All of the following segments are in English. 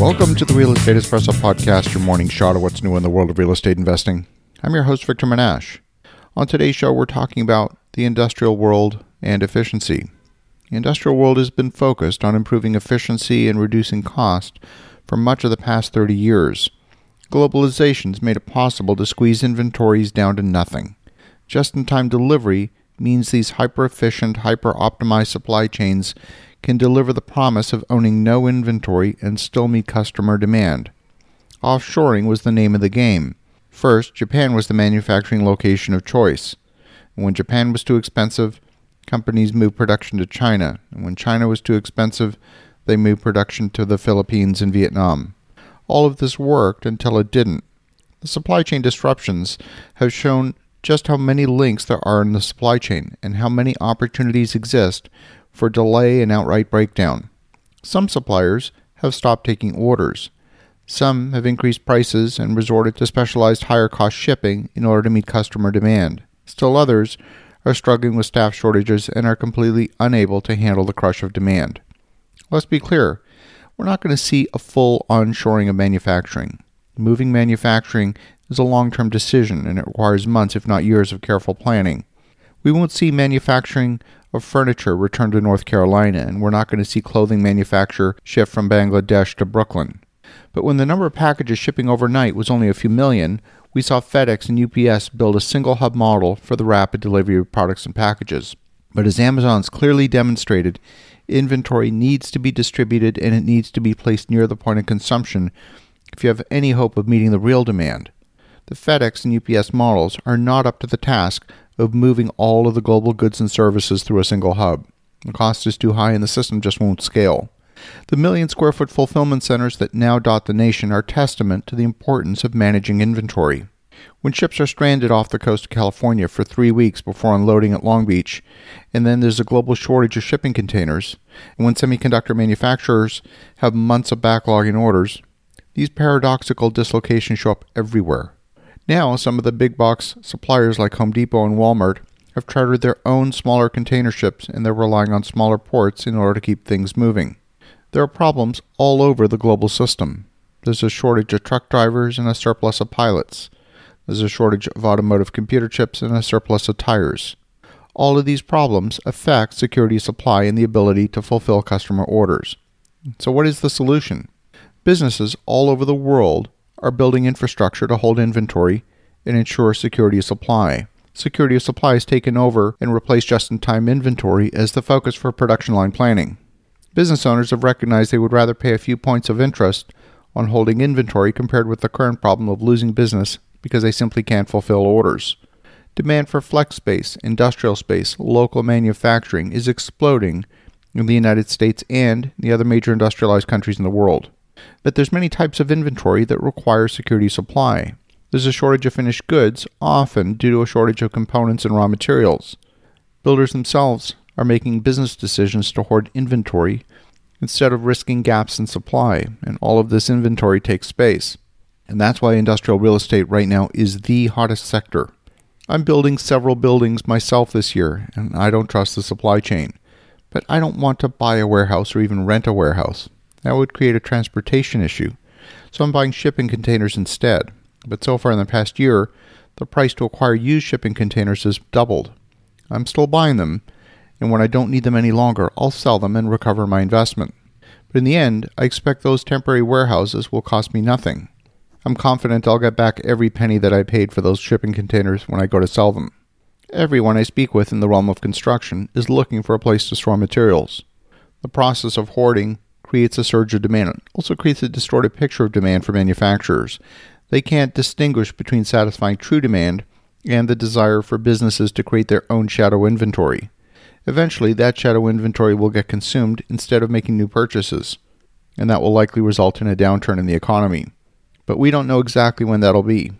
Welcome to the Real Estate Espresso Podcast, your morning shot of what's new in the world of real estate investing. I'm your host, Victor Menasce. On today's show, we're talking about the industrial world and efficiency. The industrial world has been focused on improving efficiency and reducing cost for much of the past 30 years. Globalization has made it possible to squeeze inventories down to nothing. Just in time delivery means these hyper efficient, hyper optimized supply chains can deliver the promise of owning no inventory and still meet customer demand. Offshoring was the name of the game. First, Japan was the manufacturing location of choice. when Japan was too expensive, companies moved production to China. And when China was too expensive, they moved production to the Philippines and Vietnam. All of this worked until it didn't. The supply chain disruptions have shown just how many links there are in the supply chain and how many opportunities exist for delay and outright breakdown. Some suppliers have stopped taking orders. Some have increased prices and resorted to specialized higher cost shipping in order to meet customer demand. Still others are struggling with staff shortages and are completely unable to handle the crush of demand. Let's be clear we're not going to see a full onshoring of manufacturing. Moving manufacturing is a long term decision and it requires months, if not years, of careful planning. We won't see manufacturing of furniture return to North Carolina, and we're not going to see clothing manufacture shift from Bangladesh to Brooklyn. But when the number of packages shipping overnight was only a few million, we saw FedEx and UPS build a single hub model for the rapid delivery of products and packages. But as Amazon's clearly demonstrated, inventory needs to be distributed and it needs to be placed near the point of consumption if you have any hope of meeting the real demand. The FedEx and UPS models are not up to the task of moving all of the global goods and services through a single hub. The cost is too high and the system just won't scale. The million square foot fulfillment centers that now dot the nation are testament to the importance of managing inventory. When ships are stranded off the coast of California for three weeks before unloading at Long Beach, and then there's a global shortage of shipping containers, and when semiconductor manufacturers have months of backlog in orders, these paradoxical dislocations show up everywhere. Now, some of the big box suppliers like Home Depot and Walmart have chartered their own smaller container ships and they're relying on smaller ports in order to keep things moving. There are problems all over the global system. There's a shortage of truck drivers and a surplus of pilots. There's a shortage of automotive computer chips and a surplus of tires. All of these problems affect security supply and the ability to fulfill customer orders. So, what is the solution? Businesses all over the world are building infrastructure to hold inventory and ensure security of supply. Security of supply has taken over and replaced just in time inventory as the focus for production line planning. Business owners have recognized they would rather pay a few points of interest on holding inventory compared with the current problem of losing business because they simply can't fulfill orders. Demand for flex space, industrial space, local manufacturing is exploding in the United States and the other major industrialized countries in the world. But there's many types of inventory that require security supply. There's a shortage of finished goods, often due to a shortage of components and raw materials. Builders themselves are making business decisions to hoard inventory instead of risking gaps in supply, and all of this inventory takes space. And that's why industrial real estate right now is the hottest sector. I'm building several buildings myself this year, and I don't trust the supply chain. But I don't want to buy a warehouse or even rent a warehouse. That would create a transportation issue. So I'm buying shipping containers instead. But so far in the past year, the price to acquire used shipping containers has doubled. I'm still buying them, and when I don't need them any longer, I'll sell them and recover my investment. But in the end, I expect those temporary warehouses will cost me nothing. I'm confident I'll get back every penny that I paid for those shipping containers when I go to sell them. Everyone I speak with in the realm of construction is looking for a place to store materials. The process of hoarding creates a surge of demand. It also creates a distorted picture of demand for manufacturers. They can't distinguish between satisfying true demand and the desire for businesses to create their own shadow inventory. Eventually, that shadow inventory will get consumed instead of making new purchases, and that will likely result in a downturn in the economy. But we don't know exactly when that'll be.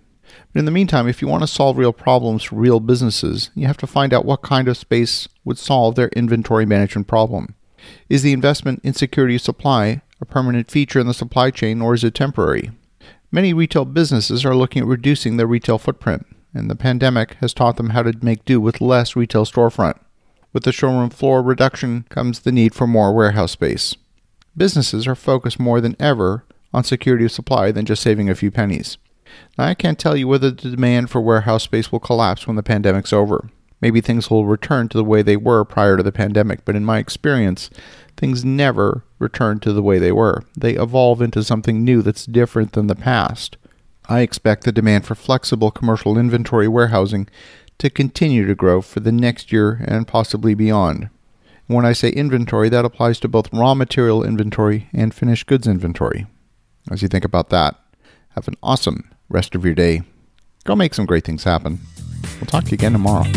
But in the meantime, if you want to solve real problems for real businesses, you have to find out what kind of space would solve their inventory management problem. Is the investment in security of supply a permanent feature in the supply chain or is it temporary? Many retail businesses are looking at reducing their retail footprint, and the pandemic has taught them how to make do with less retail storefront. With the showroom floor reduction comes the need for more warehouse space. Businesses are focused more than ever on security of supply than just saving a few pennies. Now, I can't tell you whether the demand for warehouse space will collapse when the pandemic's over. Maybe things will return to the way they were prior to the pandemic, but in my experience, things never return to the way they were. They evolve into something new that's different than the past. I expect the demand for flexible commercial inventory warehousing to continue to grow for the next year and possibly beyond. When I say inventory, that applies to both raw material inventory and finished goods inventory. As you think about that, have an awesome rest of your day. Go make some great things happen. We'll talk to you again tomorrow.